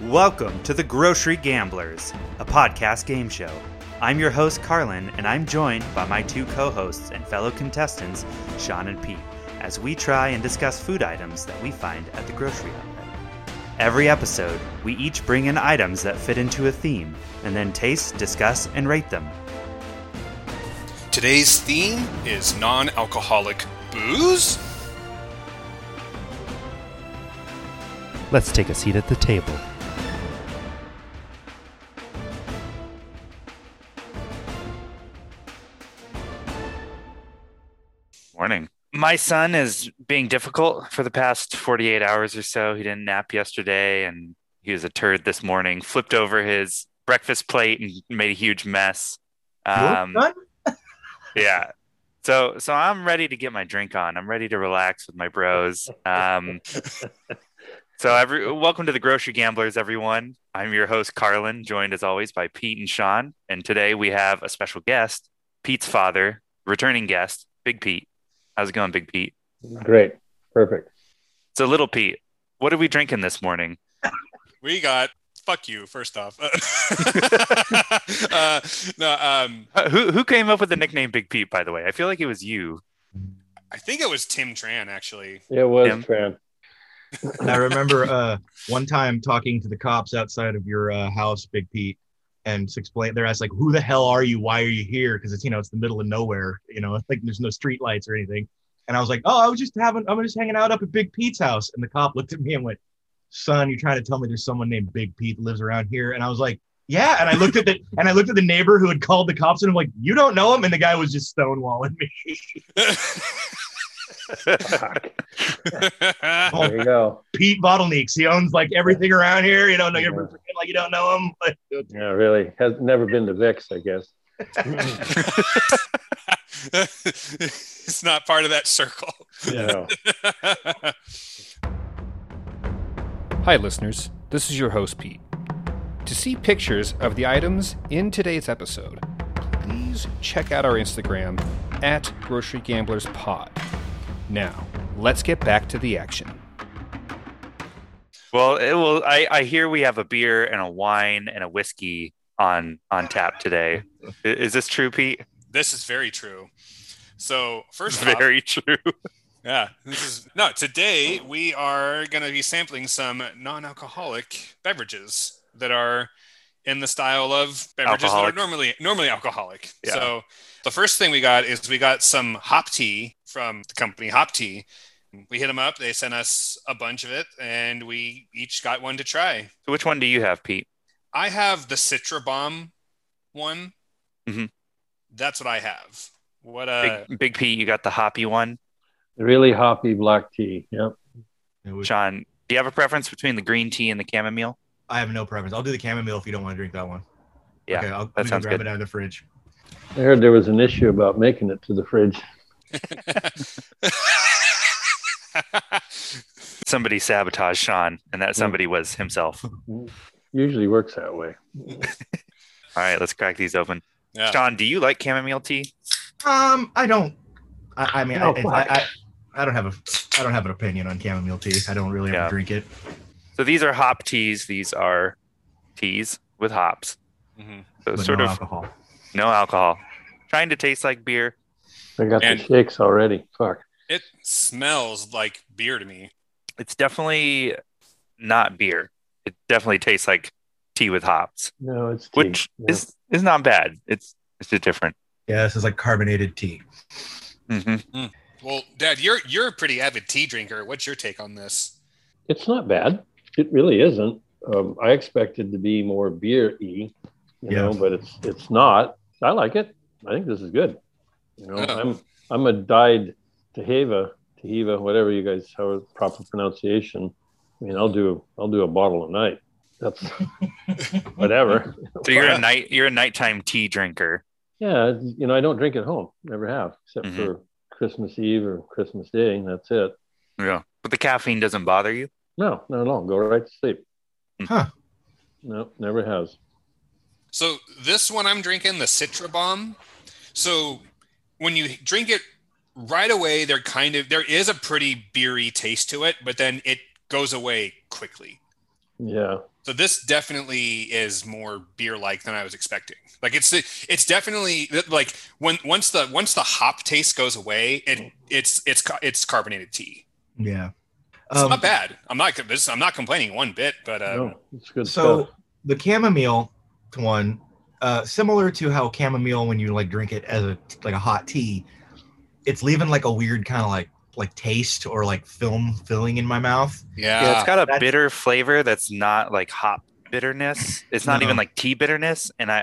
Welcome to The Grocery Gamblers, a podcast game show. I'm your host, Carlin, and I'm joined by my two co hosts and fellow contestants, Sean and Pete, as we try and discuss food items that we find at the grocery outlet. Every episode, we each bring in items that fit into a theme, and then taste, discuss, and rate them. Today's theme is non alcoholic booze. Let's take a seat at the table. My son is being difficult for the past 48 hours or so. He didn't nap yesterday and he was a turd this morning, flipped over his breakfast plate and made a huge mess. Um, yeah. So so I'm ready to get my drink on. I'm ready to relax with my bros. Um, so every welcome to the Grocery Gamblers, everyone. I'm your host Carlin, joined as always by Pete and Sean. And today we have a special guest, Pete's father, returning guest, Big Pete. How's it going, Big Pete? Great. Perfect. So little Pete, what are we drinking this morning? We got fuck you first off. uh, no, um, Uh, who who came up with the nickname Big Pete? By the way, I feel like it was you. I think it was Tim Tran actually. It was Tim? Tran. I remember uh, one time talking to the cops outside of your uh, house, Big Pete, and explain, they're asked like, "Who the hell are you? Why are you here?" Because it's you know it's the middle of nowhere, you know, like there's no street lights or anything. And I was like, "Oh, I was just having, I'm just hanging out up at Big Pete's house." And the cop looked at me and went, "Son, you're trying to tell me there's someone named Big Pete lives around here?" And I was like, "Yeah." And I looked at the and I looked at the neighbor who had called the cops, and I'm like, "You don't know him?" And the guy was just stonewalling me. Fuck. There you go. Pete Bottlenecks. He owns like everything around here. You don't know. You're pretend like you don't know him. Like, Yeah, really. Has never been to Vix, I guess. it's not part of that circle. No. Hi, listeners. This is your host, Pete. To see pictures of the items in today's episode, please check out our Instagram at Grocery Gamblers Pod. Now, let's get back to the action. Well, it will. I, I hear we have a beer and a wine and a whiskey on on tap today. Is this true, Pete? This is very true. So first off, Very true. yeah, this is no. Today we are going to be sampling some non-alcoholic beverages that are in the style of beverages Alcoholic. that are normally normally alcoholic. Yeah. So the first thing we got is we got some hop tea from the company Hop Tea. We hit them up. They sent us a bunch of it, and we each got one to try. So which one do you have, Pete? I have the Citra Bomb one. Mhm. That's what I have. What uh? Big, Big Pete, you got the hoppy one. Really hoppy black tea. Yep. was- Sean, do you have a preference between the green tea and the chamomile? I have no preference. I'll do the chamomile if you don't want to drink that one. Yeah, okay, I'll, that let me go sounds grab good. it out of the fridge. I heard there was an issue about making it to the fridge. Somebody sabotaged Sean, and that somebody was himself. Usually works that way. All right, let's crack these open. yeah. Sean, do you like chamomile tea? Um, I don't. I, I mean, Oh, I. I, I, I don't have a, I don't have an opinion on chamomile tea. I don't really Yeah. ever drink it. So these are hop teas. These are teas with hops. Mhm. So But sort no of alcohol. no alcohol. Trying to taste like beer. I got And- the shakes already. Fuck. It smells like beer to me. It's definitely not beer. It definitely tastes like tea with hops, No, it's tea. which Yeah. is is not bad. It's it's just different. Yeah, this is like carbonated tea. hmm Well, Dad, you're you're a pretty avid tea drinker. What's your take on this? It's not bad. It really isn't. Um, I expected to be more beer y, you know, but it's it's not. I like it. I think this is good. You know, Oh. I'm I'm a dyed Teheva, Teheva, whatever you guys have proper pronunciation. I mean, I'll do I'll do a bottle a night. That's whatever. So you're a night you're a nighttime tea drinker. yeah, you know, I don't drink at home. Never have, except Mhm. for Christmas Eve or Christmas Day. And that's it. Yeah, but the caffeine doesn't bother you. No, not at all. Go right to sleep. Huh. No, never has. So this one I'm drinking, the Citra Bomb. So when you drink it right away, there kind of there is a pretty beery taste to it, but then it goes away quickly. Yeah. So this definitely is more beer like than I was expecting. Like it's it's definitely like when once the once the hop taste goes away, it it's it's it's carbonated tea. Yeah. It's Um, not bad. I'm not this- I'm not complaining one bit, but uh, No, it's good so stuff. the chamomile one, uh, similar to how chamomile when you like drink it as a like a hot tea, it's leaving like a weird kind of like like taste or like film filling in my mouth. yeah, Yeah, it's got a that's- bitter flavor that's not like hop bitterness. It's not No. even like tea bitterness, and I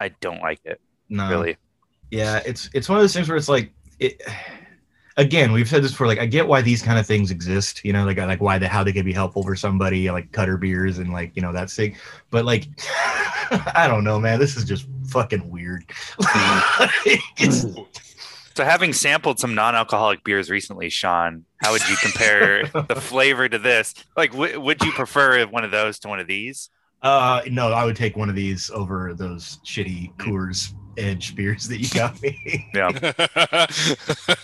I, I don't like it No, really. Yeah, it's it's one of those things where it's like it. Again, we've said this before. Like, I get why these kind of things exist. You know, like like why the how they could be helpful for somebody, like cutter beers and like you know that thing. But like, I don't know, man. This is just fucking weird. it's, So having sampled some non-alcoholic beers recently, Sean, how would you compare the flavor to this? Like, w- would you prefer one of those to one of these? uh, no, I would take one of these over those shitty Coors Edge beers that you got me. Yeah,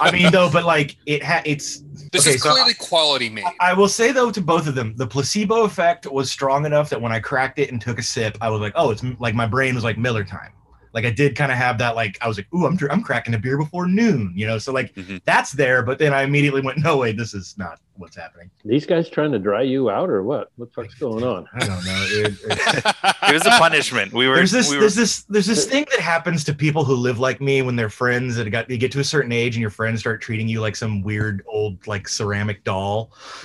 I mean, though, but like it ha- it's this okay, is so clearly quality made. I will say though to both of them, the placebo effect was strong enough that when I cracked it and took a sip, I was like, "Oh, it's like my brain was like Miller time." Like I did kind of have that, like I was like, "Ooh, I'm I'm cracking a beer before noon," you know. So like Mhm. that's there, but then I immediately went, "No way, this is not what's happening." These guys trying to dry you out or what? What the fuck's going on? I don't know. It- it- it was a punishment. We were. there's this we were there's this there's this thing that happens to people who live like me when they're friends that got you get to a certain age and your friends start treating you like some weird old like ceramic doll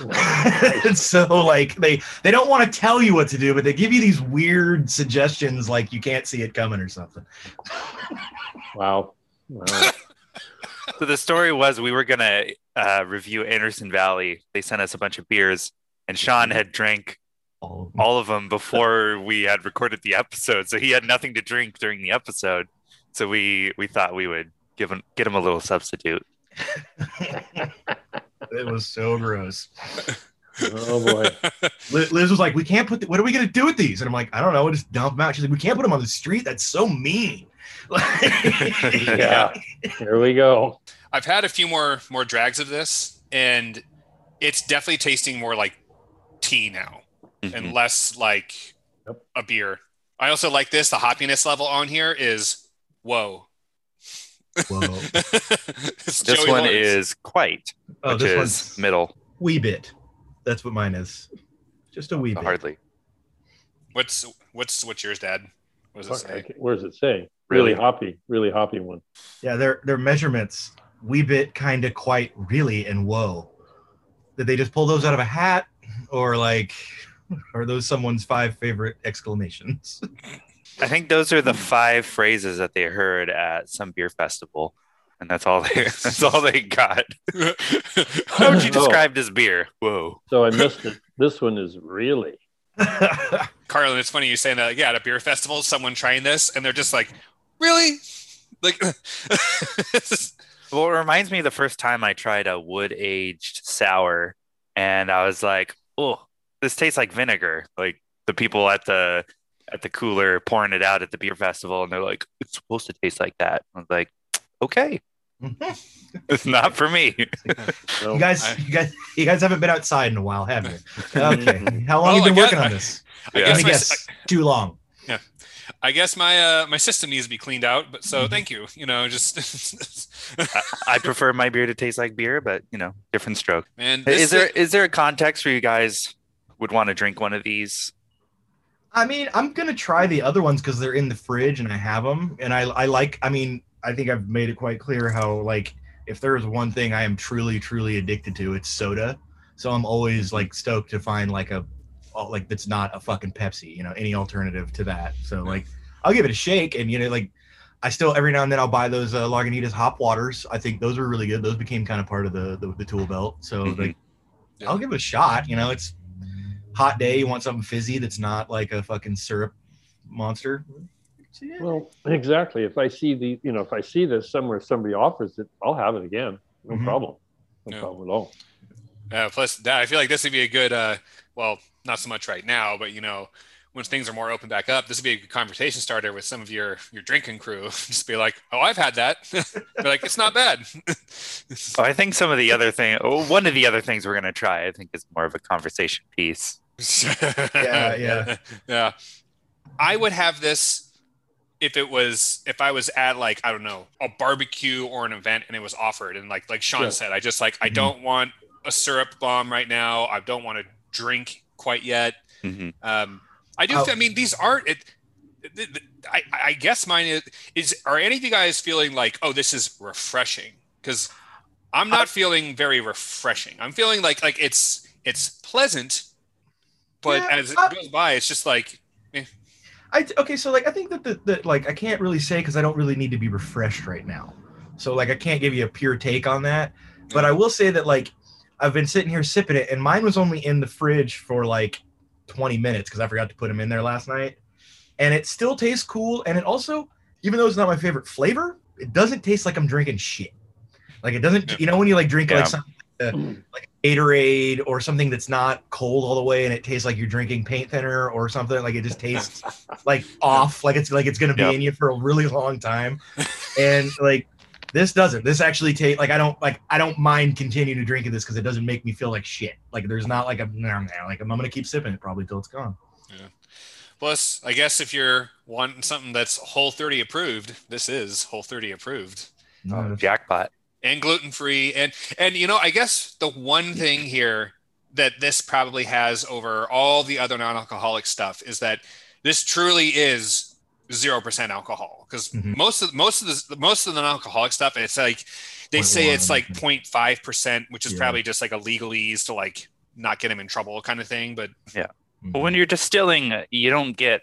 and so like they they don't want to tell you what to do but they give you these weird suggestions like you can't see it coming or something Wow. wow. So the story was we were gonna uh, review Anderson Valley. They sent us a bunch of beers, and Sean had drank all all of them before we had recorded the episode. So he had nothing to drink during the episode. So we we thought we would give him get him a little substitute. it was so gross Oh boy. Liz, Liz was like we can't put the, what are we gonna do with these and i'm like i don't know we'll just dump them out she's like we can't put them on the street that's so mean Yeah. Here we go. I've had a few more more drags of this, and it's definitely tasting more like tea now and Mhm. less like Yep. a beer. I also like this. The hoppiness level on here is whoa. Whoa. This Joey one Lawrence. is quite, oh which this is one's middle, wee bit that's what mine is just a wee bit hardly. What's what's what's yours, Dad? What does it say? Where does it say? Really Really? hoppy, really hoppy one. Yeah, their their measurements, wee bit, kind of, quite, really, and whoa. Did they just pull those out of a hat, or like, are those someone's five favorite exclamations? I think those are the five phrases that they heard at some beer festival, and that's all they that's all they got. How would you Oh. describe this beer? Whoa. So I missed it. This one is really. Carlin, it's funny you saying that. Yeah, at a beer festival, someone trying this, and they're just like, "Really?" Like, Well, it reminds me of the first time I tried a wood aged sour, and I was like, "Oh, this tastes like vinegar." Like the people at the at the cooler pouring it out at the beer festival, and they're like, "It's supposed to taste like that." I was like, "Okay, it's not for me." No. you guys, I- you guys, you guys haven't been outside in a while, have you? Okay, how long Well, have you been I working on this? I Yeah. Let guess my, guess, too long. Yeah. I guess my uh, my system needs to be cleaned out. But so Mhm. thank you. You know, just I, I prefer my beer to taste like beer, but you know, different stroke. man. This Is there thing- is there a context where you guys would want to drink one of these? I mean, I'm gonna try the other ones because they're in the fridge and I have them, and I I like. I mean, I think I've made it quite clear how like if there is one thing I am truly truly addicted to, it's soda. So I'm always like stoked to find like a like that's not a fucking Pepsi, you know, any alternative to that. So like I'll give it a shake, and you know like. I still every now and then I'll buy those uh, Lagunitas hop waters. I think those are really good. Those became kind of part of the the, the tool belt. So Mhm. like, Yeah. I'll give it a shot. You know, it's hot day. You want something fizzy that's not like a fucking syrup monster. So, yeah. Well, exactly. If I see the, you know, if I see this somewhere, somebody offers it, I'll have it again. No Mhm. problem. No Yeah. problem at all. Uh, plus, that, I feel like this would be a good. Uh, well, not so much right now, but you know, when things are more open back up, this would be a good conversation starter with some of your your drinking crew. Just be like, "Oh, I've had that." be like, "It's not bad." Oh, I think some of the other thing, oh, one of the other things we're gonna try, I think, is more of a conversation piece. Yeah, yeah. yeah. I would have this if it was if I was at like I don't know a barbecue or an event and it was offered and like like Sean Yeah. said I just like I Mhm. don't want a syrup bomb right now I don't want to drink quite yet Mhm. um I do Oh. I mean these aren't it, th- th- I, I guess mine is, is are any of you guys feeling like oh this is refreshing because I'm not feeling very refreshing I'm feeling like like it's it's pleasant but Yeah, as it I- goes by it's just like I okay, so like I think that the, the like I can't really say because I don't really need to be refreshed right now. So like I can't give you a pure take on that. But I will say that like I've been sitting here sipping it, and mine was only in the fridge for like 20 minutes because I forgot to put them in there last night. And it still tastes cool. And it also, even though it's not my favorite flavor, it doesn't taste like I'm drinking shit. Like it doesn't, you know, when you like drink Yeah. like something uh, like Gatorade or something that's not cold all the way and it tastes like you're drinking paint thinner or something. Like it just tastes like off, like it's like it's gonna be Yep. in you for a really long time. And like this doesn't. This actually take like I don't like I don't mind continuing to drinking this because it doesn't make me feel like shit. Like there's not like a nah, nah, like I'm gonna keep sipping it probably till it's gone. Plus, I guess if you're wanting something that's Whole 30 approved, this is Whole 30 approved No, Oh, jackpot. And gluten free. And and you know, I guess the one thing here that this probably has over all the other non-alcoholic stuff is that this truly is zero percent alcohol. Because Mhm. most of most of the most of the non-alcoholic stuff, it's like they Point say one, it's like mhm. 0.5 percent, which is Yeah. probably just like a legalese to like not get them in trouble kind of thing. But yeah. But when you're distilling, uh, you don't get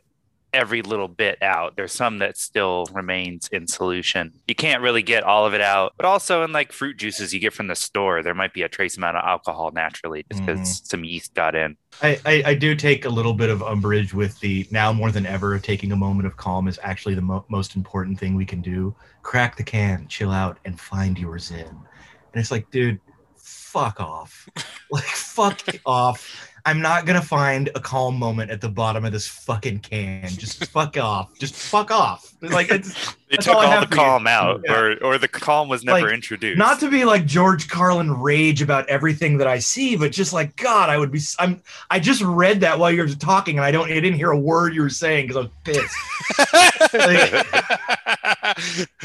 every little bit out. There's some that still remains in solution. You can't really get all of it out. But also in like fruit juices you get from the store, there might be a trace amount of alcohol naturally just because mm-hmm. some yeast got in. I, I, I do take a little bit of umbrage with the now more than ever taking a moment of calm is actually the mo- most important thing we can do. Crack the can, chill out, and find your zen. And it's like, dude, fuck off. like, fuck off. I'm not gonna find a calm moment at the bottom of this fucking can. Just fuck off. Just fuck off. Like it's It took all all, the for you. calm out, Yeah. or or the calm was never Like, introduced. not to be like George Carlin rage about everything that I see, but just like God, I would be. I'm. I just read that while you were talking, and I don't. I didn't hear a word you were saying because I was pissed.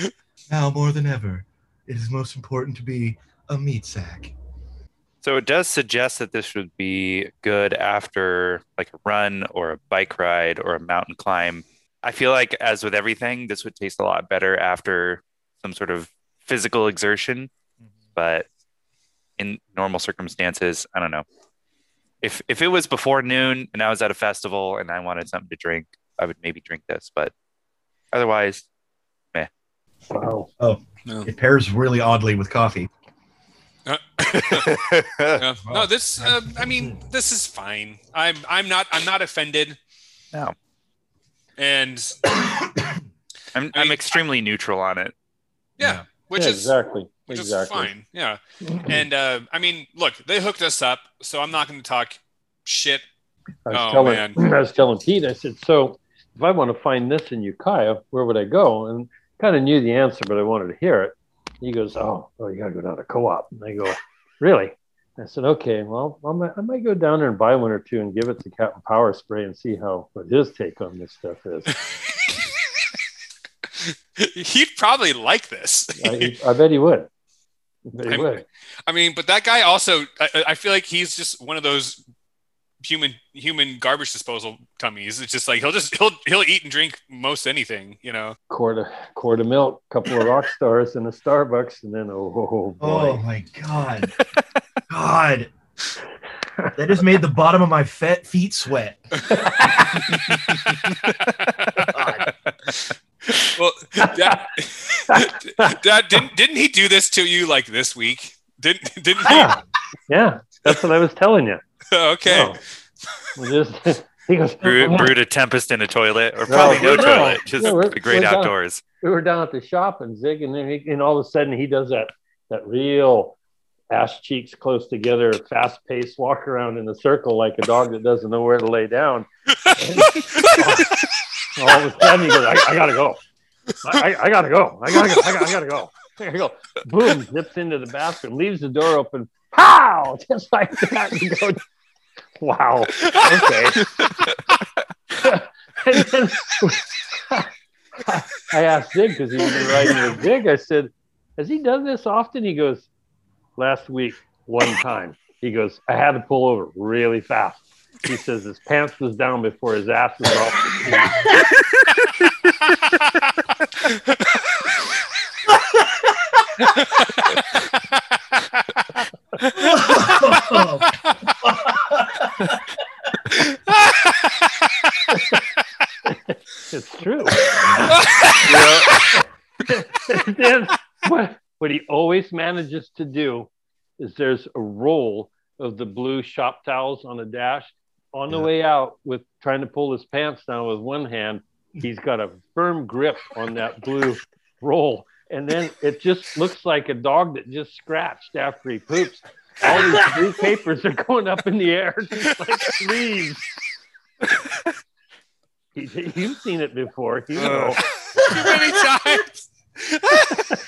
now more than ever, it is most important to be a meat sack. So it does suggest that this would be good after like a run or a bike ride or a mountain climb. I feel like as with everything, this would taste a lot better after some sort of physical exertion. Mm-hmm. But in normal circumstances, I don't know. If if it was before noon and I was at a festival and I wanted something to drink, I would maybe drink this. But otherwise, Wow. Oh. no. It pairs really oddly with coffee. Yeah. No, this. Uh, I mean, this is fine. I'm. I'm not. I'm not offended. No. And I'm I mean, I'm extremely neutral on it. yeah, which Yeah, is exactly. which exactly. is fine. Yeah. And uh, I mean, look, they hooked us up, so I'm not going to talk shit. I was Oh, telling man. I was telling Pete, I said, so if I want to find this in Ukiah, where would I go? And kind of knew the answer, but I wanted to hear it. He goes, Oh, oh, you gotta go down to co-op. And I go, Really? I said, Okay, well, I might, I might go down there and buy one or two and give it to Captain Power Spray and see how what his take on this stuff is. He'd probably like this. I, I bet he would. I he would. I mean, but that guy also, I, I feel like he's just one of those human human garbage disposal tummies. It's just like he'll just he'll he'll eat and drink most anything, you know. Quart of quart of milk, a couple of rock stars and a Starbucks, and then oh, oh Oh, oh my god, God, that just made the bottom of my fet feet sweat. well, Dad, Dad, didn't didn't he do this to you like this week? Didn't didn't he? yeah, yeah, that's what I was telling you. okay. No. We just he goes. Brew, "Oh, brewed a tempest in a toilet, or probably no no. toilet, just No, the great we're done. outdoors. we were down at the shop and Zig, and then he, and all of a sudden he does that that real ass cheeks close together, fast paced walk around in a circle like a dog that doesn't know where to lay down. all of a sudden he goes, I, I gotta go. I, I, I gotta go. I gotta go. I gotta, I gotta go. There you go. Boom, zips into the bathroom, leaves the door open. Pow! Just like that. You go, wow. Okay. and then I asked Zig because he's been riding with Zig. I said, "Has he done this often?" He goes, "Last week, one time." He goes, "I had to pull over really fast." He says his pants was down before his ass was off. It's true. Then what, what he always manages to do is there's a roll of the blue shop towels on the dash. On the Yeah. way out, with trying to pull his pants down with one hand, he's got a firm grip on that blue roll. And then it just looks like a dog that just scratched after he poops. All these blue papers are going up in the air, just like leaves. You- You've seen it before. You know. Too many times.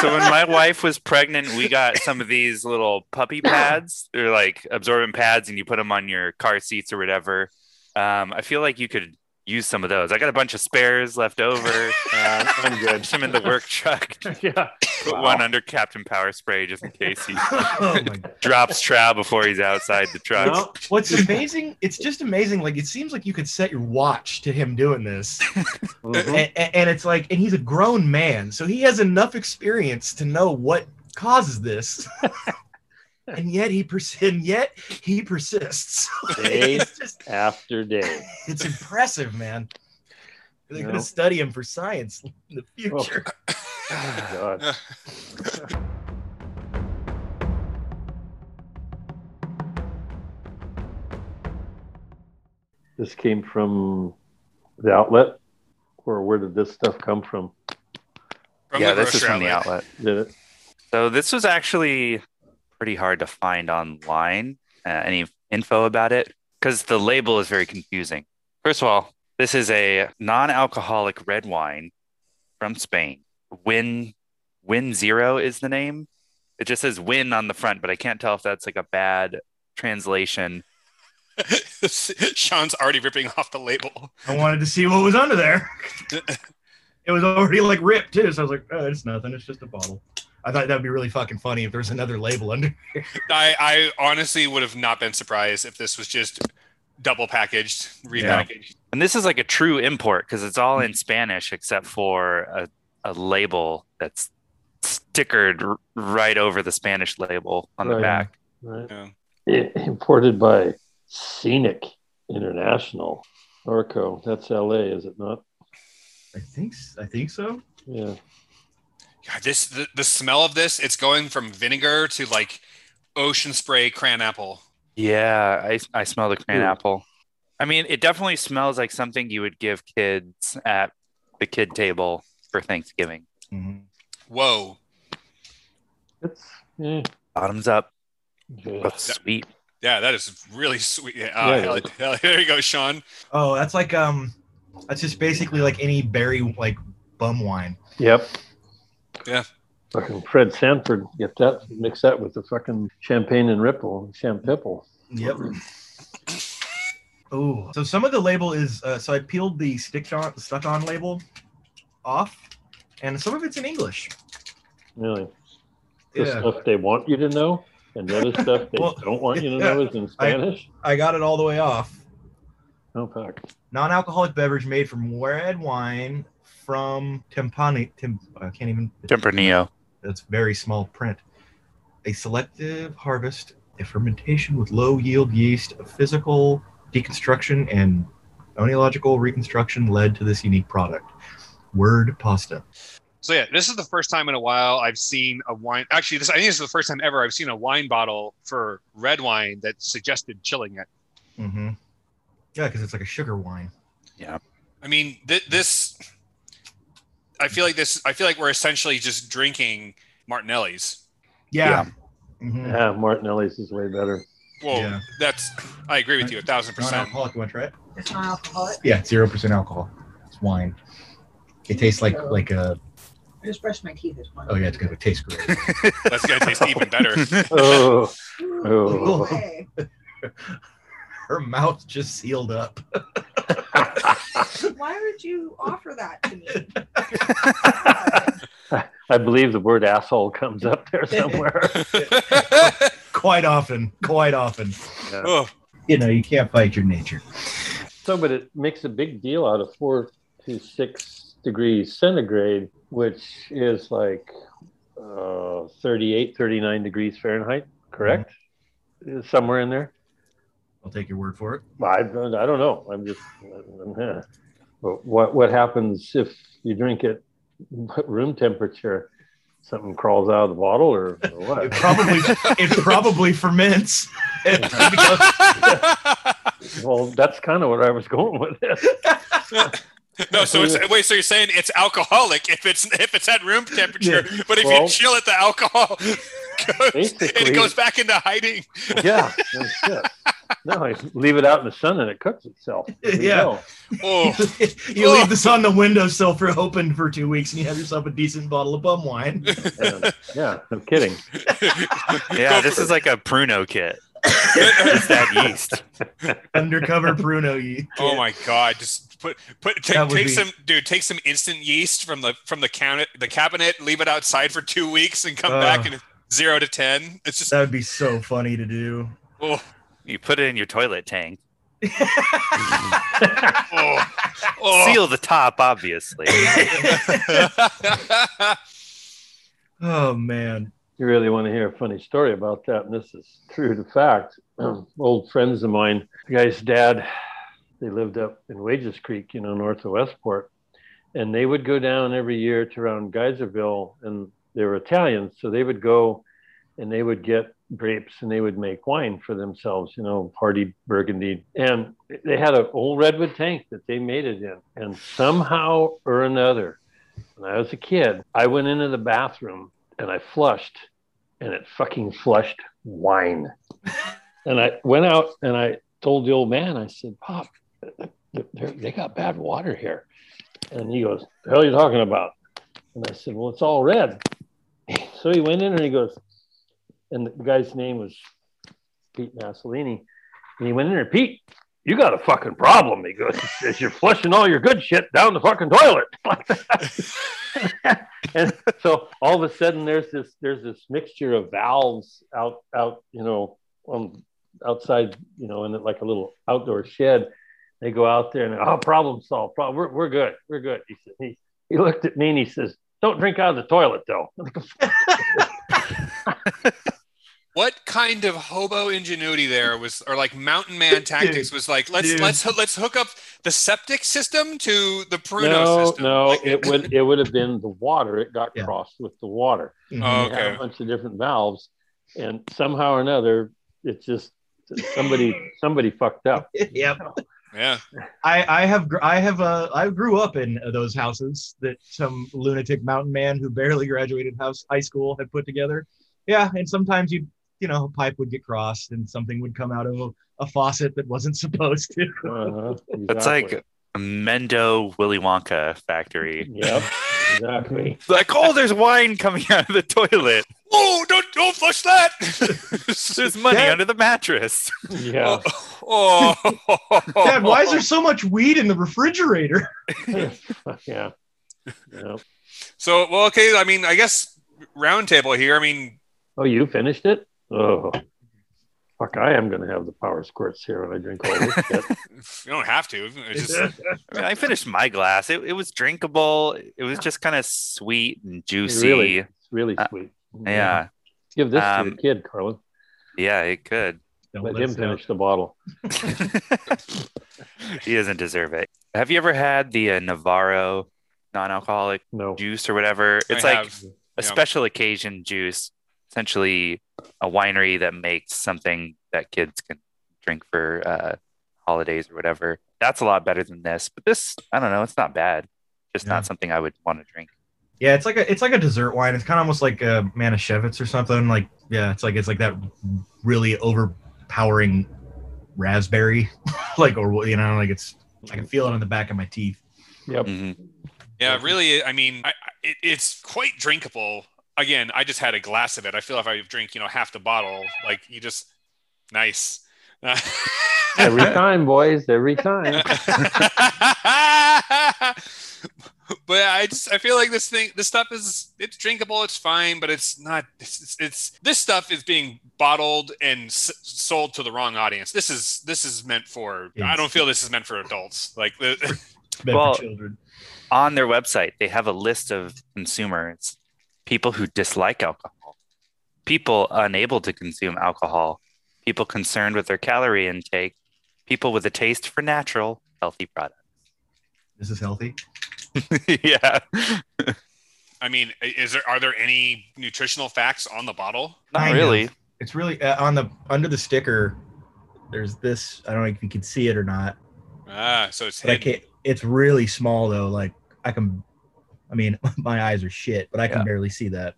so when my wife was pregnant, we got some of these little puppy pads. They're like absorbent pads, and you put them on your car seats or whatever. Um, I feel like you could use some of those. I got a bunch of spares left over. Uh, I'm good. Put them in the work truck. yeah. Put Wow. one under Captain Power Spray just in case he oh drops trow before he's outside the truck. No, What's amazing, it's just amazing. Like, it seems like you could set your watch to him doing this. and, and it's like, and he's a grown man, so he has enough experience to know what causes this. and yet he pers- and yet he persists. Day just, After day. it's impressive, man. They're No. going to study him for science in the future. Oh, Oh my god. This came from the outlet, or where did this stuff come from? From yeah, this is grocery from the outlet. Did it? So this was actually pretty hard to find online. Uh, any info about it because the label is very confusing. First of all, this is a non-alcoholic red wine from Spain. Win Win Zero is the name. It just says Win on the front, but I can't tell if that's like a bad translation. Sean's already ripping off the label. I wanted to see what was under there. it was already like ripped too, so I was like, oh, it's nothing. It's just a bottle. I thought that'd be really fucking funny if there was another label under. I, I honestly would have not been surprised if this was just double packaged, repackaged. And this is like a true import because it's all in Spanish except for a, a label that's stickered r- right over the Spanish label on the oh, Right. back. Right. Yeah. I- Imported by Scenic International. Orco. That's LA, is it not? I think s- I think so. Yeah. God, this the, the smell of this, it's going from vinegar to like ocean spray cran apple. Yeah, I, I smell the cran Ooh. apple. I mean, it definitely smells like something you would give kids at the kid table for Thanksgiving. Mhm. Whoa. It's eh, Bottoms up. yeah. That's sweet. Yeah, that is really sweet. Yeah, Yeah, hell- hell- there you go, Sean. Oh, that's like um, that's just basically like any berry like bum wine. Yep. Yeah. Fucking Fred Sanford, get that, mix that with the fucking champagne and ripple, champipple. Yep. Oh, so some of the label is uh, so I peeled the stick on stuck on label off, and some of it's in English. Really. The Yeah. stuff they want you to know, and the other stuff they Well, don't want you to yeah, know is in Spanish. I got it all the way off. Oh, fuck. Non-alcoholic beverage made from red wine from Tempani. Tim, I can't even. Tempranillo. That's very small print. A selective harvest, a fermentation with low yield yeast, a physical deconstruction and oenological reconstruction led to this unique product. Word pasta. So yeah, this is the first time in a while I've seen a wine. Actually, this I think this is the first time ever I've seen a wine bottle for red wine that suggested chilling it. Mm-hmm. Yeah, because it's like a sugar wine. Yeah. I mean, th- this. I feel like this. I feel like we're essentially just drinking Martinelli's. Yeah. Mhm. Yeah, Martinelli's is way better. Well, Yeah. that's. I agree with you a thousand percent. Non-alcoholic, you want try it? It's not alcoholic. Yeah, zero percent alcohol. It's wine. It tastes like like a. I just brushed my teeth this morning. Oh yeah, it's gonna it tastes great. That's gonna taste even better. Oh, Oh. hey. Her mouth just sealed up. Why would you offer that to me? I believe the word asshole comes up there somewhere. Quite often. Quite often. oh, You know, you can't fight your nature. So, but it makes a big deal out of four to six degrees centigrade, which is like uh, 38, 39 degrees Fahrenheit, correct? Is Somewhere in there. I'll take your word for it. I, don't- I don't know. I'm just, but what, what happens if you drink it room temperature? Something crawls out of the bottle or, or It probably it probably ferments. well, that's kind of what I was going with it. No, so it's wait. So you're saying it's alcoholic if it's if it's at room temperature, but if Well- you chill it, the alcohol goes, and it goes back into hiding. yeah. No, no, I leave it out in the sun and it cooks itself. You Yeah. Oh, you oh. leave this on the windowsill for open for two weeks, and you have yourself a decent bottle of bum wine. Yeah, yeah, no kidding. Yeah, this is like a Pruno kit. Just that yeast. Undercover Bruno yeast. oh my god! Just put put take, take be- some dude. Take some instant yeast from the from the cabinet the cabinet. Leave it outside for two weeks and come back Uh. and zero to ten. It's just That would be so funny to do. oh You put it in your toilet tank. oh. oh. Seal the top, obviously. oh man. You really want to hear a funny story about that, and this is true to fact. Oh. Um, old friends of mine, the guy's dad, they lived up in Wages Creek, you know, north of Westport, and they would go down every year to around Geyserville, and they were Italians, so they would go and they would get grapes and they would make wine for themselves, you know, party burgundy. And they had an old redwood tank that they made it in. And somehow or another, when I was a kid, I went into the bathroom and I flushed and it fucking flushed wine. and I went out and I told the old man, I said, Pop, they're- got bad water here. And he goes, The hell are you talking about? And I said, Well, it's all red. So he went in and he goes, and the guy's name was Pete Massolini. And he went in there, Pete, you got a fucking problem. He goes, says, You're flushing all your good shit down the fucking toilet. and so all of a sudden there's this there's this mixture of valves out out, you know, on outside, you know, in like a little outdoor shed. They go out there and oh, problem solved. Problem, we're, we're good. We're good. He said he, he looked at me and he says, Don't drink out of the toilet though. what kind of hobo ingenuity there was or like mountain man tactics was like let's Dude. let's let's hook up the septic system to the pruno no, system no, Like- it would it would have been the water. It got Yeah. crossed with the water. Mhm. Oh, They had okay a bunch of different valves, and somehow or another, it's just somebody somebody fucked up. yep. yeah I, I have I have uh, I grew up in those houses that some lunatic mountain man who barely graduated house high school had put together. Yeah, and sometimes you you know a pipe would get crossed and something would come out of a, a faucet that wasn't supposed to. Uh-huh, It's exactly. like a Mendo Willy Wonka factory. yep, exactly. Like, oh, there's wine coming out of the toilet. oh don't don't flush that There's money Dad- under the mattress. Yeah, oh, Dad, why is there so much weed in the refrigerator? yeah, yeah. so well okay i mean i guess roundtable here i mean Oh, you finished it? Oh, fuck! I am going to have the power squirts here when I drink all this shit. you don't have to it's just I mean, I finished my glass. It, it was drinkable. It was just kind of sweet and juicy. Really, it's really Uh, sweet. Yeah. Give this to Um, your kid, Carlin. Yeah, it could. Don't Let let him us finish the bottle. he doesn't deserve it. Have you ever had the uh, Navarro non-alcoholic No. juice or whatever? It's I like have. a yeah. special occasion juice, essentially a winery that makes something that kids can drink for uh, holidays or whatever. That's a lot better than this. But this, I don't know, it's not bad. Just Yeah. not something I would want to drink. Yeah, it's like a it's like a dessert wine. It's kind of almost like a Manischewitz or something. Like yeah, it's like it's like that really overpowering raspberry, like or you know like it's I can feel it on the back of my teeth. Yep. Mhm. Yeah, really. I mean, I, I- it, it's quite drinkable. Again, I just had a glass of it. I feel if I drink, you know, half the bottle, like you just nice. Every time, boys. Every time. but I just I feel like this thing this stuff is it's drinkable it's fine but it's not it's, it's, it's this stuff is being bottled and s- sold to the wrong audience this is this is meant for I don't feel this is meant for adults like the, meant Well- for children. On their website, they have a list of consumers, people who dislike alcohol, people unable to consume alcohol, people concerned with their calorie intake, people with a taste for natural, healthy products. This is healthy. yeah. I mean is there are there any nutritional facts on the bottle Not Kind of. really. It's really uh, on the under the sticker. There's this. I don't know if you can see it or not. ah so it's But I can't. It's really small though. Like I can. I mean, my eyes are shit, but I can Yeah. barely see that.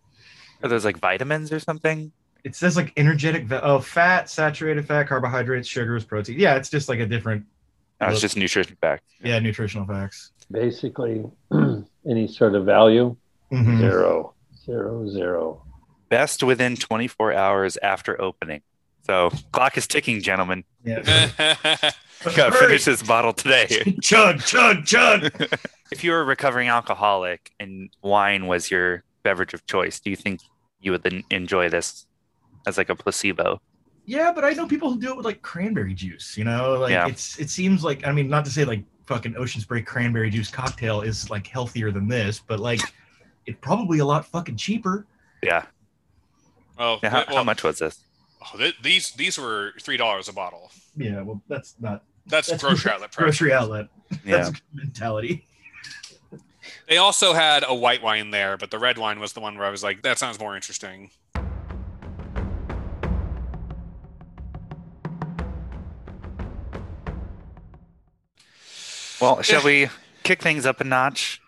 Are those like vitamins or something? It says like energetic. Oh, fat, saturated fat, carbohydrates, sugars, protein. Yeah, it's just like a different. No, it's just nutrition facts. Yeah, nutritional facts. Basically, any sort of value, Mhm. zero, zero, zero. Best within 24 hours after opening. So clock is ticking, gentlemen. Yeah. Gotta finish this bottle today. chug, chug, chug. If you were a recovering alcoholic and wine was your beverage of choice, do you think you would enjoy this as like a placebo? Yeah, but I know people who do it with like cranberry juice. You know, like Yeah. it's it seems like I mean, not to say like fucking ocean spray cranberry juice cocktail is like healthier than this, but like it's probably a lot fucking cheaper. Yeah. well, Yeah, how, well, how much was this? oh, th- these these were three dollars a bottle Yeah, well, that's not that's, That's grocery outlet price grocery outlet. Yeah. That's mentality. They also had a white wine there, but the red wine was the one where I was like, that sounds more interesting. Well, shall we kick things up a notch?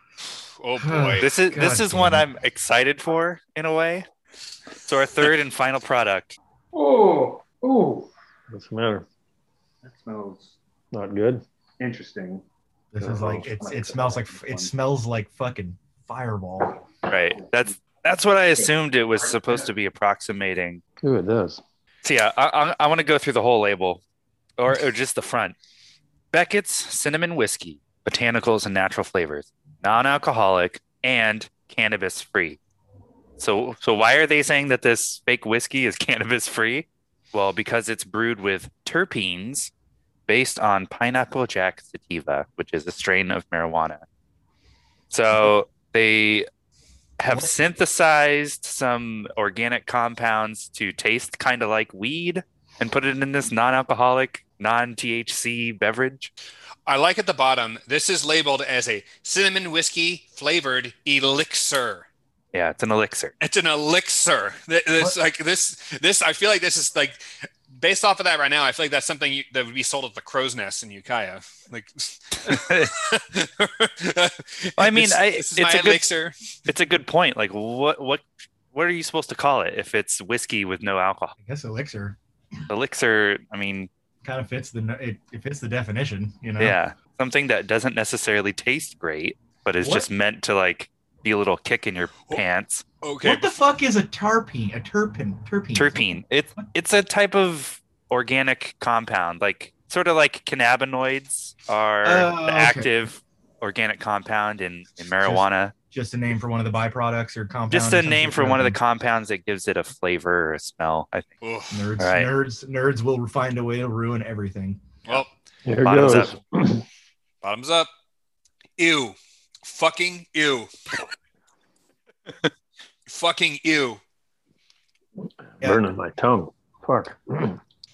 Oh boy. This is this is one damn I'm excited for in a way. So our third and final product. Oh, oh. What's the matter? That smells Not good. interesting. This is like it's it smells like it smells like fucking fireball. Right. That's that's what I assumed it was supposed to be approximating. Ooh, it does. So yeah, I, I, I want to go through the whole label, or, or just the front. Beckett's cinnamon whiskey, botanicals and natural flavors, non-alcoholic and cannabis-free. So so why are they saying that this fake whiskey is cannabis-free? Well, because it's brewed with terpenes based on pineapple jack sativa, which is a strain of marijuana. So they have synthesized some organic compounds to taste kind of like weed and put it in this non-alcoholic, non-THC beverage. I like at the bottom, this is labeled as a cinnamon whiskey flavored elixir. Yeah, it's an elixir. It's an elixir. It's like this. This I feel like this is like based off of that right now. I feel like that's something you, that would be sold at the Crow's Nest in Ukiah. Like, I mean, this, I- this it's my a good- it's a good point. Like, what what what are you supposed to call it if it's whiskey with no alcohol? I guess elixir Elixir. I mean, kind of fits the it, it fits the definition. You know. yeah, something that doesn't necessarily taste great, but is What? just meant to like be a little kick in your Oh. pants. Okay, What the fuck is a terpene? A terpene? Terpene. Terpene. It's it's a type of organic compound, like sort of like cannabinoids are Oh, the okay. active organic compound in, in marijuana. Just a name for one of the byproducts or compounds. Just a name for one of the compounds that gives it a flavor or a smell. I think. Ugh. nerds. All right. Nerds. Nerds will find a way to ruin everything. well, Here Bottoms goes. up. bottoms up. Ew. Fucking ew. Fucking ew. Yeah. Burning my tongue. Fuck.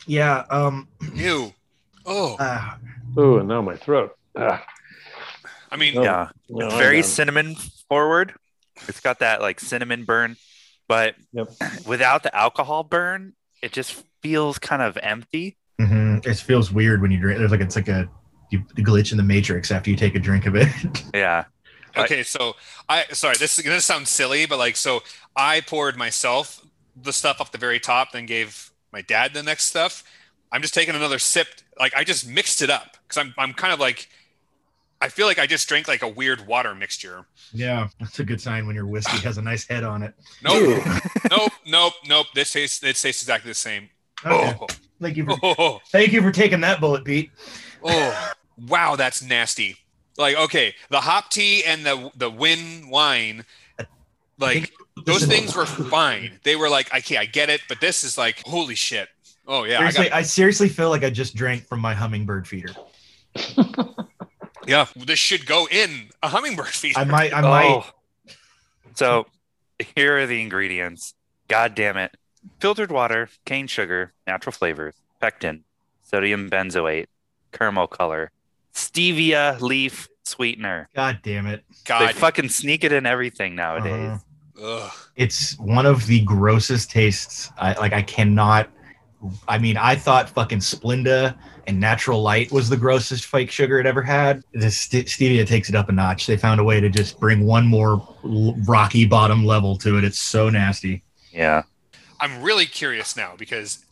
Yeah. Um. Ew. Oh, Uh, Ooh, and now my throat. Ah, I mean, Oh. Yeah, no, very cinnamon forward. It's got that like cinnamon burn, but Yep. without the alcohol burn, it just feels kind of empty. mhm. It feels weird when you drink. There's like it's like a you, glitch in the matrix after you take a drink of it. Yeah, I- Okay, so I sorry, this is gonna sound silly, but like so I poured myself the stuff off the very top, then gave my dad the next stuff. I'm just taking another sip. Like I just mixed it up because I'm I'm kind of like I feel like I just drank like a weird water mixture. yeah, that's a good sign when your whiskey has a nice head on it. Nope, nope, nope, nope. This tastes it tastes exactly the same. Okay. Oh, Thank you for Oh, thank you for taking that bullet, Pete. oh, wow, that's nasty. Like, okay, the hop tea and the the win wine, like those things were fine. They were like, okay, I get it, but this is like, holy shit. Oh yeah, I Seriously, got, I seriously feel like I just drank from my hummingbird feeder. yeah. This should go in a hummingbird feeder. I might, I oh. might. Oh. So here are the ingredients. God damn it. Filtered water, cane sugar, natural flavors, pectin, sodium benzoate, caramel color, stevia leaf sweetener. God damn it! They fucking sneak it in everything nowadays. Uh-huh. It's one of the grossest tastes. I like. I cannot. I mean, I thought fucking Splenda and Natural Light was the grossest fake sugar it ever had. This st- stevia takes it up a notch. They found a way to just bring one more l- rocky bottom level to it. It's so nasty. Yeah. I'm really curious now because,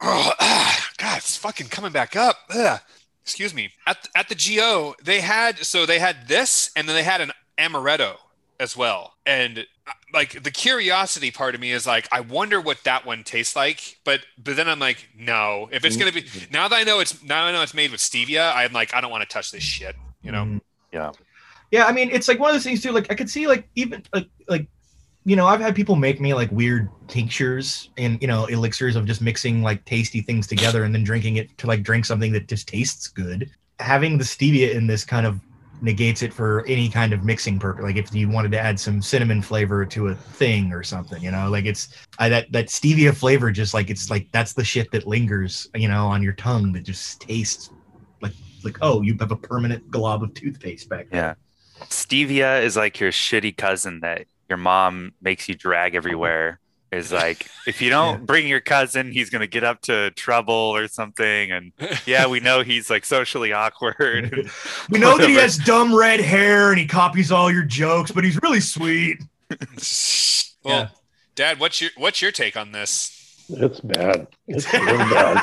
oh, ah, God, it's fucking coming back up. Ugh. Excuse me. At at the Go, they had so they had this, and then they had an amaretto as well. And uh, like the curiosity part of me is like, I wonder what that one tastes like. But but then I'm like, no. If it's gonna be now that I know it's now I know it's made with stevia, I'm like, I don't want to touch this shit. You know. Mm. Yeah. Yeah, I mean, it's like one of those things too. Like I could see, like even like like, you know, I've had people make me like weird tinctures and you know elixirs of just mixing like tasty things together and then drinking it to like drink something that just tastes good. Having the stevia in this kind of negates it for any kind of mixing purpose. Like if you wanted to add some cinnamon flavor to a thing or something, you know, like it's I, that that stevia flavor just like it's like that's the shit that lingers, you know, on your tongue that just tastes like like oh you have a permanent glob of toothpaste back there. Yeah. Stevia is like your shitty cousin that your mom makes you drag everywhere. Is like if you don't bring your cousin, he's gonna get up to trouble or something. And yeah, we know he's like socially awkward. We know that he has dumb red hair and he copies all your jokes, but he's really sweet. well, Yeah. Dad, what's your what's your take on this? It's bad. It's real bad.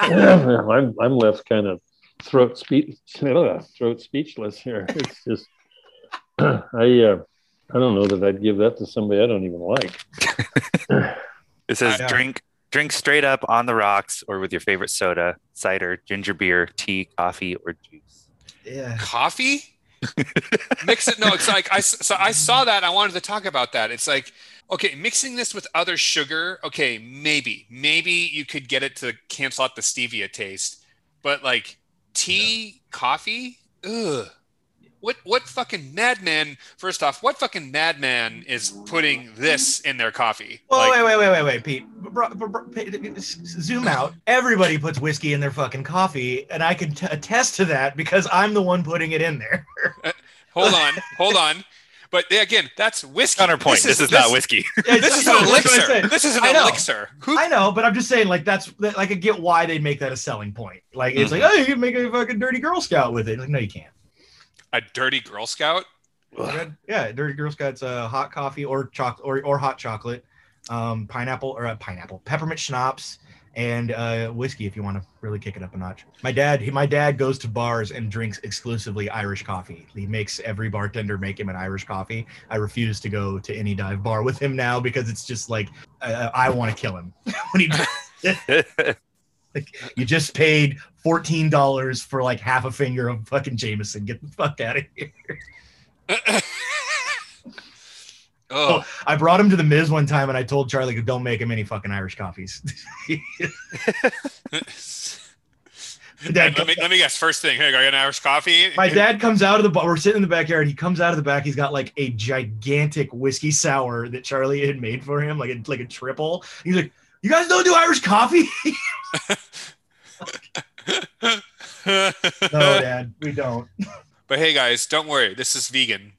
I'm I'm left kind of throat speech throat speechless here. It's just I uh, I don't know that I'd give that to somebody I don't even like. It says uh, drink drink straight up on the rocks or with your favorite soda, cider, ginger beer, tea, coffee, or juice. yeah. coffee? Mix it. No it's like i s- so i saw that. I wanted to talk about that. It's like okay mixing this with other sugar okay maybe maybe you could get it to cancel out the stevia taste but like tea coffee? Ugh what what fucking madman first off what fucking madman is putting this in their coffee Well, Like, wait, wait, wait, wait, wait, Pete. Bro, bro, bro, Pete, Zoom out. Everybody puts whiskey in their fucking coffee, and I can t- attest to that because I'm the one putting it in there. hold on hold on but yeah, again that's whiskey Counterpoint. This, is, not whiskey. this is an that's what I elixir this is an I know. elixir who I know, but I'm just saying, like that's that, like I get why they make that a selling point. Like it's Mm-hmm. like, oh, you can make a fucking dirty Girl Scout with it. Like, no, you can't. A dirty girl scout Yeah, dirty Girl Scouts, uh, hot coffee or chocolate or, or hot chocolate, um, pineapple or uh, pineapple, peppermint schnapps, and uh, whiskey if you want to really kick it up a notch. My dad, he, my dad goes to bars and drinks exclusively Irish coffee. He makes every bartender make him an Irish coffee. I refuse to go to any dive bar with him now because it's just like uh, I want to kill him when he. You just paid fourteen dollars for like half a finger of fucking Jameson. Get the fuck out of here. Oh. oh I brought him to the Miz one time, and I told Charlie, "Don't make him any fucking Irish coffees." Dad let, me, let me guess. First thing, hey, I got an Irish coffee. My dad comes out of the bar. We're sitting in the backyard. He comes out of the back. He's got like a gigantic whiskey sour that Charlie had made for him, like a like a triple. He's like, "You guys don't do Irish coffee?" no, Dad, we don't. but hey, guys, don't worry. This is vegan.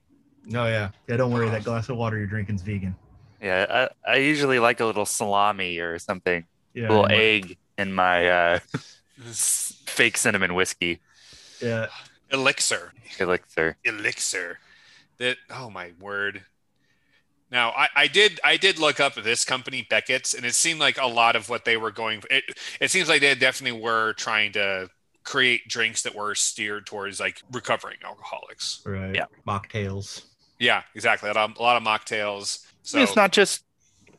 No, yeah, yeah. Don't worry. That glass of water you're drinking's vegan. yeah, I, I usually like a little salami or something, Yeah, a little yeah. egg in my uh, fake cinnamon whiskey yeah. Elixir, elixir. elixir. That oh my word. Now I, I did I did look up this company Beckett's, and it seemed like a lot of what they were going. It it seems like they definitely were trying to create drinks that were steered towards like recovering alcoholics. Right. Yeah. Mocktails. Yeah, exactly. A lot of, a lot of mocktails. I So mean, it's not just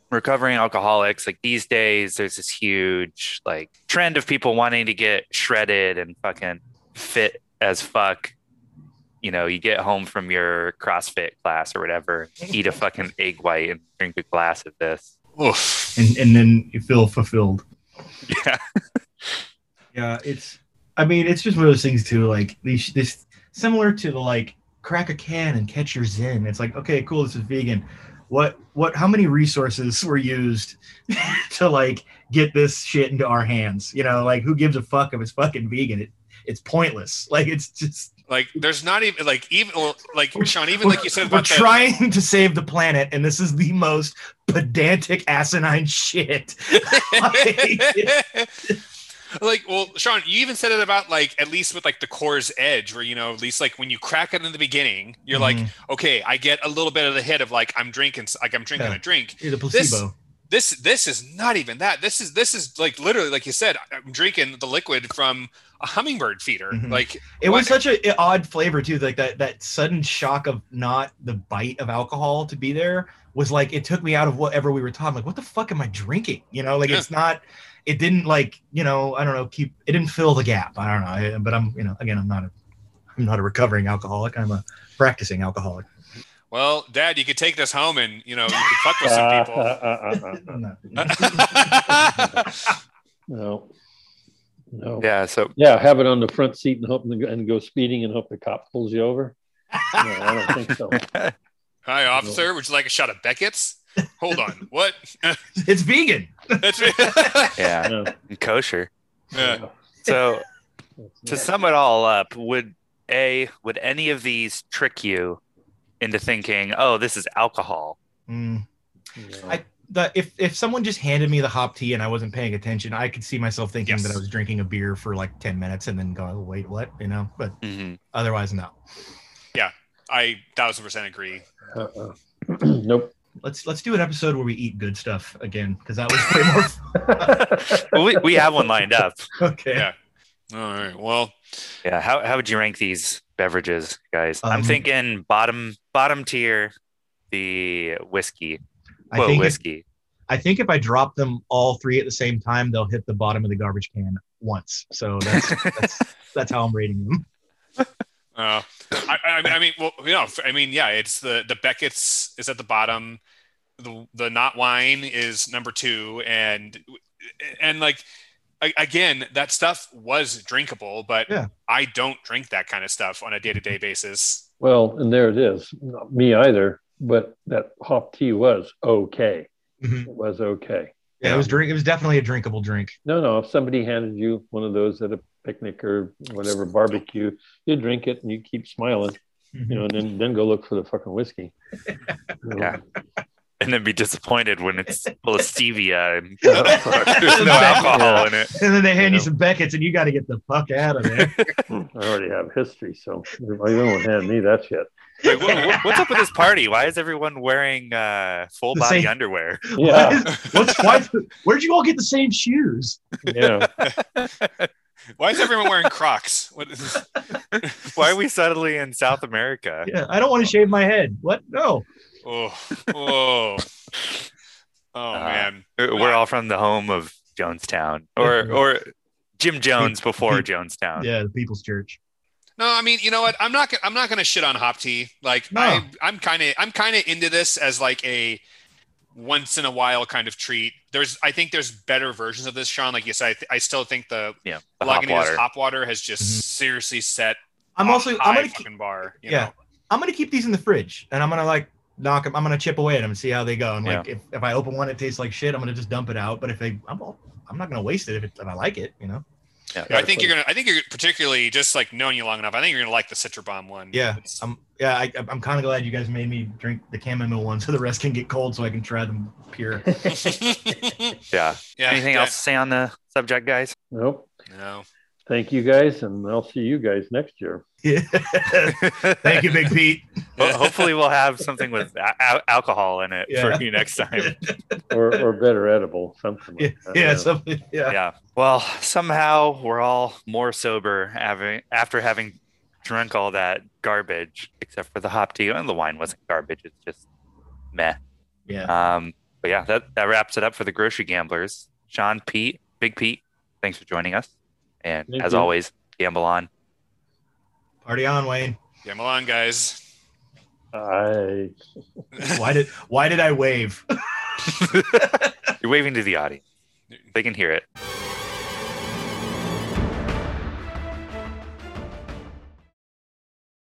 recovering alcoholics, like these days, there's this huge like trend of people wanting to get shredded and fucking fit as fuck. You know, you get home from your CrossFit class or whatever, eat a fucking egg white and drink a glass of this. Oof. and and then you feel fulfilled. Yeah. Yeah, it's. I mean, it's just one of those things too. Like these, this similar to the like crack a can and catch your zen. It's like, okay, cool, this is vegan. What what? How many resources were used to like get this shit into our hands? You know, like who gives a fuck if it's fucking vegan? It, it's pointless. Like it's just Like there's not even like even like Sean, even like you said we're trying to save the planet, and this is the most pedantic, asinine shit. like well sean you even said it about like at least with like the Coors Edge where you know at least like when you crack it in the beginning you're like Mhm. okay i get a little bit of the hit of like i'm drinking like i'm drinking Yeah. a drink the placebo. this this is not even that this is this is like literally like you said i'm drinking the liquid from a hummingbird feeder Mhm. like It what- was such a a odd flavor too, like that that sudden shock of not the bite of alcohol to be there was like it took me out of whatever we were talking. Like, what the fuck am I drinking? You know, like Yeah. it's not. It didn't like you know I don't know keep it didn't fill the gap. I don't know, I- but I'm you know again I'm not a I'm not a recovering alcoholic. I'm a practicing alcoholic. well dad you could take this home and you know you could fuck with some people Uh, uh, uh, uh, uh. no, no. Yeah. So Yeah, have it on the front seat and hope and go speeding and hope the cop pulls you over. No, I don't think so. hi officer would you like a shot of beckett's hold on what it's vegan. that's yeah, No. kosher. Yeah. So to sum it all up, would a would any of these trick you into thinking, oh, this is alcohol? Mm. no. I- The, if if someone just handed me the hop tea and I wasn't paying attention, I could see myself thinking Yes. that I was drinking a beer for like ten minutes and then go, oh, wait, what? You know, but Mhm. otherwise, no. Yeah, I thousand percent agree Uh-uh. nope. Let's let's do an episode where we eat good stuff again because that was way more. Well, we, we have one lined up. okay. Yeah. all right well Yeah. How how would you rank these beverages, guys? I'm Um, thinking bottom bottom tier, the whiskey. I Quote think if. I think if I drop them all three at the same time, they'll hit the bottom of the garbage can once. So that's that's that's how I'm rating them. Uh, I, I, I mean, well, you know, I mean, yeah, it's the the Beckett's is at the bottom. The the not wine is number two, and and like again, that stuff was drinkable, but Yeah. I don't drink that kind of stuff on a day to day basis. Well, and there it is. Not me either, but that hop tea was okay. Mhm. It was okay. Yeah, it was drink. It was definitely a drinkable drink. No, no. If somebody handed you one of those at a picnic or whatever barbecue, you drink it and you keep smiling, you know, and then, then go look for the fucking whiskey. You Yeah. And then be disappointed when it's full of stevia and there's no alcohol in it. And then they hand you Yeah. some Beckett's, and you got to get the fuck out of there. I already have history, so you don't hand me that shit. Like, what, what- what's up with this party? Why is everyone wearing uh, full The body same- underwear? Yeah, What's why? Where'd you all get the same shoes? yeah. Why is everyone wearing Crocs? What is, Why are we suddenly in South America? Yeah, I don't want to shave my head. What? No. oh, oh, oh Uh, man. We're all from the home of Jonestown, or or Jim Jones before Jonestown. Yeah, the People's Church. No, I mean, you know what? I'm not. gonna- I'm not going to shit on hop tea. Like, No. I, I'm kind of. I'm kind of into this as like a once in a while kind of treat. There's. I think there's better versions of this, Sean. Like you said, I, th- I still think the Yeah, the hop water. hop water has just Mhm. seriously set. I'm also. high I'm gonna. Keep, fucking bar. You yeah. Know? I'm gonna keep these in the fridge, and I'm gonna like knock them. I'm gonna chip away at them and see how they go. And like, if, if I open one, it tastes like shit. I'm gonna just dump it out. But if they, I'm, I'm not gonna waste it if, it, if I like it. You know. Yeah. I think you're gonna. I think you're particularly just like knowing you long enough. I think you're gonna like the Citra Bomb one. Yeah. It's- I'm. Yeah. I, I'm kind of glad you guys made me drink the chamomile one, so the rest can get cold, so I can try them pure. Yeah. yeah. Anything yeah. else to say on the subject, guys? Nope. No. Thank you guys, and I'll see you guys next year. Thank you, Big Pete. Ho- Hopefully, we'll have something with a- alcohol in it Yeah. for you next time. Or, or better edible, something Yeah, like that. yeah, something. Yeah. yeah. Well, somehow we're all more sober having after having drunk all that garbage, except for the hop tea. And the wine wasn't garbage; it's just meh. Yeah. Um, but yeah, that, that wraps it up for the grocery gamblers. Sean, Pete, Big Pete, thanks for joining us. And Thank as you. always, gamble on. Party on, Wayne. Yeah, Milan guys. I Why did why did I wave? You're waving to the audience. They can hear it.